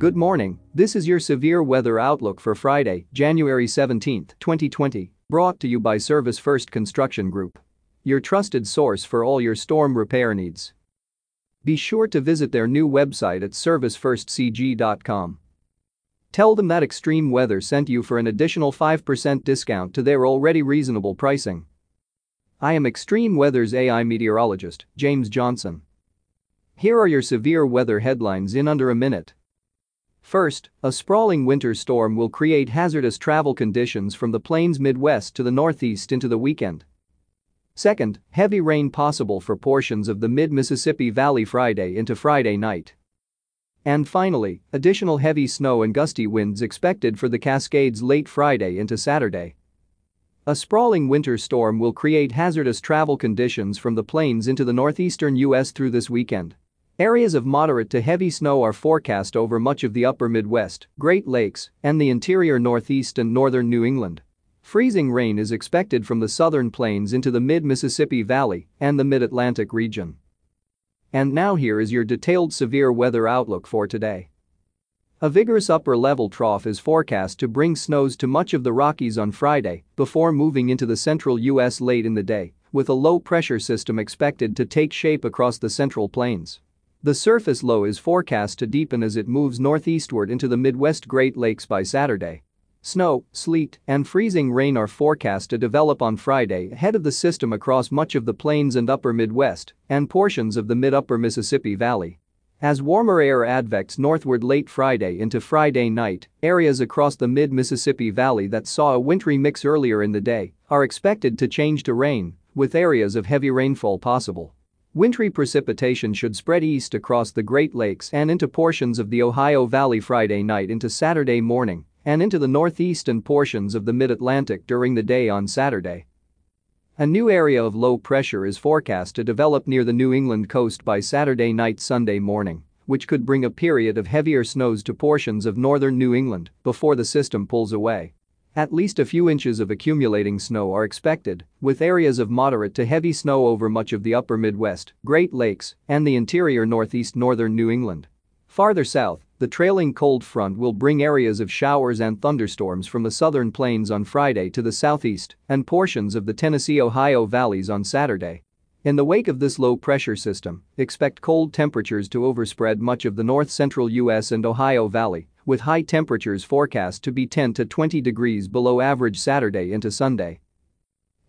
Good morning, this is your severe weather outlook for Friday, January 17, 2020, brought to you by Service First Construction Group. Your trusted source for all your storm repair needs. Be sure to visit their new website at servicefirstcg.com. Tell them that extreme weather sent you for an additional 5% discount to their already reasonable pricing. I am Extreme Weather's AI meteorologist, James Johnson. Here are your severe weather headlines in under a minute. First, a sprawling winter storm will create hazardous travel conditions from the plains Midwest to the Northeast into the weekend. Second, heavy rain possible for portions of the mid-Mississippi Valley Friday into Friday night. And finally, additional heavy snow and gusty winds expected for the Cascades late Friday into Saturday. A sprawling winter storm will create hazardous travel conditions from the plains into the northeastern U.S. through this weekend. Areas of moderate to heavy snow are forecast over much of the upper Midwest, Great Lakes, and the interior Northeast and northern New England. Freezing rain is expected from the southern plains into the mid-Mississippi Valley and the mid-Atlantic region. And now here is your detailed severe weather outlook for today. A vigorous upper-level trough is forecast to bring snows to much of the Rockies on Friday before moving into the central U.S. late in the day, with a low-pressure system expected to take shape across the central plains. The surface low is forecast to deepen as it moves northeastward into the Midwest Great Lakes by Saturday. Snow, sleet, and freezing rain are forecast to develop on Friday ahead of the system across much of the plains and upper Midwest and portions of the mid-upper Mississippi Valley. As warmer air advects northward late Friday into Friday night, areas across the mid-Mississippi Valley that saw a wintry mix earlier in the day are expected to change to rain, with areas of heavy rainfall possible. Wintry precipitation should spread east across the Great Lakes and into portions of the Ohio Valley Friday night into Saturday morning and into the northeast and portions of the mid-Atlantic during the day on Saturday. A new area of low pressure is forecast to develop near the New England coast by Saturday night Sunday morning, which could bring a period of heavier snows to portions of northern New England before the system pulls away. At least a few inches of accumulating snow are expected, with areas of moderate to heavy snow over much of the upper Midwest, Great Lakes, and the interior northeast northern New England. Farther south, the trailing cold front will bring areas of showers and thunderstorms from the southern plains on Friday to the southeast and portions of the Tennessee-Ohio valleys on Saturday. In the wake of this low-pressure system, expect cold temperatures to overspread much of the north-central U.S. and Ohio Valley, with high temperatures forecast to be 10 to 20 degrees below average Saturday into Sunday.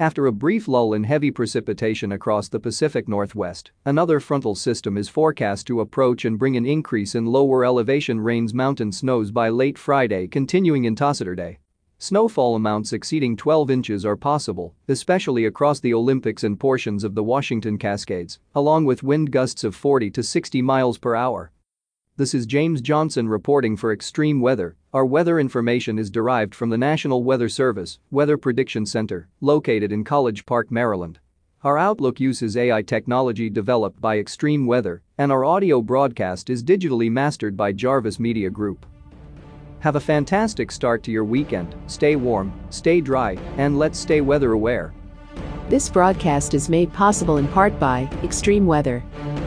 After a brief lull in heavy precipitation across the Pacific Northwest, another frontal system is forecast to approach and bring an increase in lower elevation rains mountain snows by late Friday continuing into Saturday. Snowfall amounts exceeding 12 inches are possible, especially across the Olympics and portions of the Washington Cascades, along with wind gusts of 40 to 60 miles per hour. This is James Johnson reporting for Extreme Weather. Our weather information is derived from the National Weather Service Weather Prediction Center, located in College Park, Maryland. Our Outlook uses AI technology developed by Extreme Weather, and our audio broadcast is digitally mastered by Jarvis Media Group. Have a fantastic start to your weekend, stay warm, stay dry, and let's stay weather aware. This broadcast is made possible in part by Extreme Weather.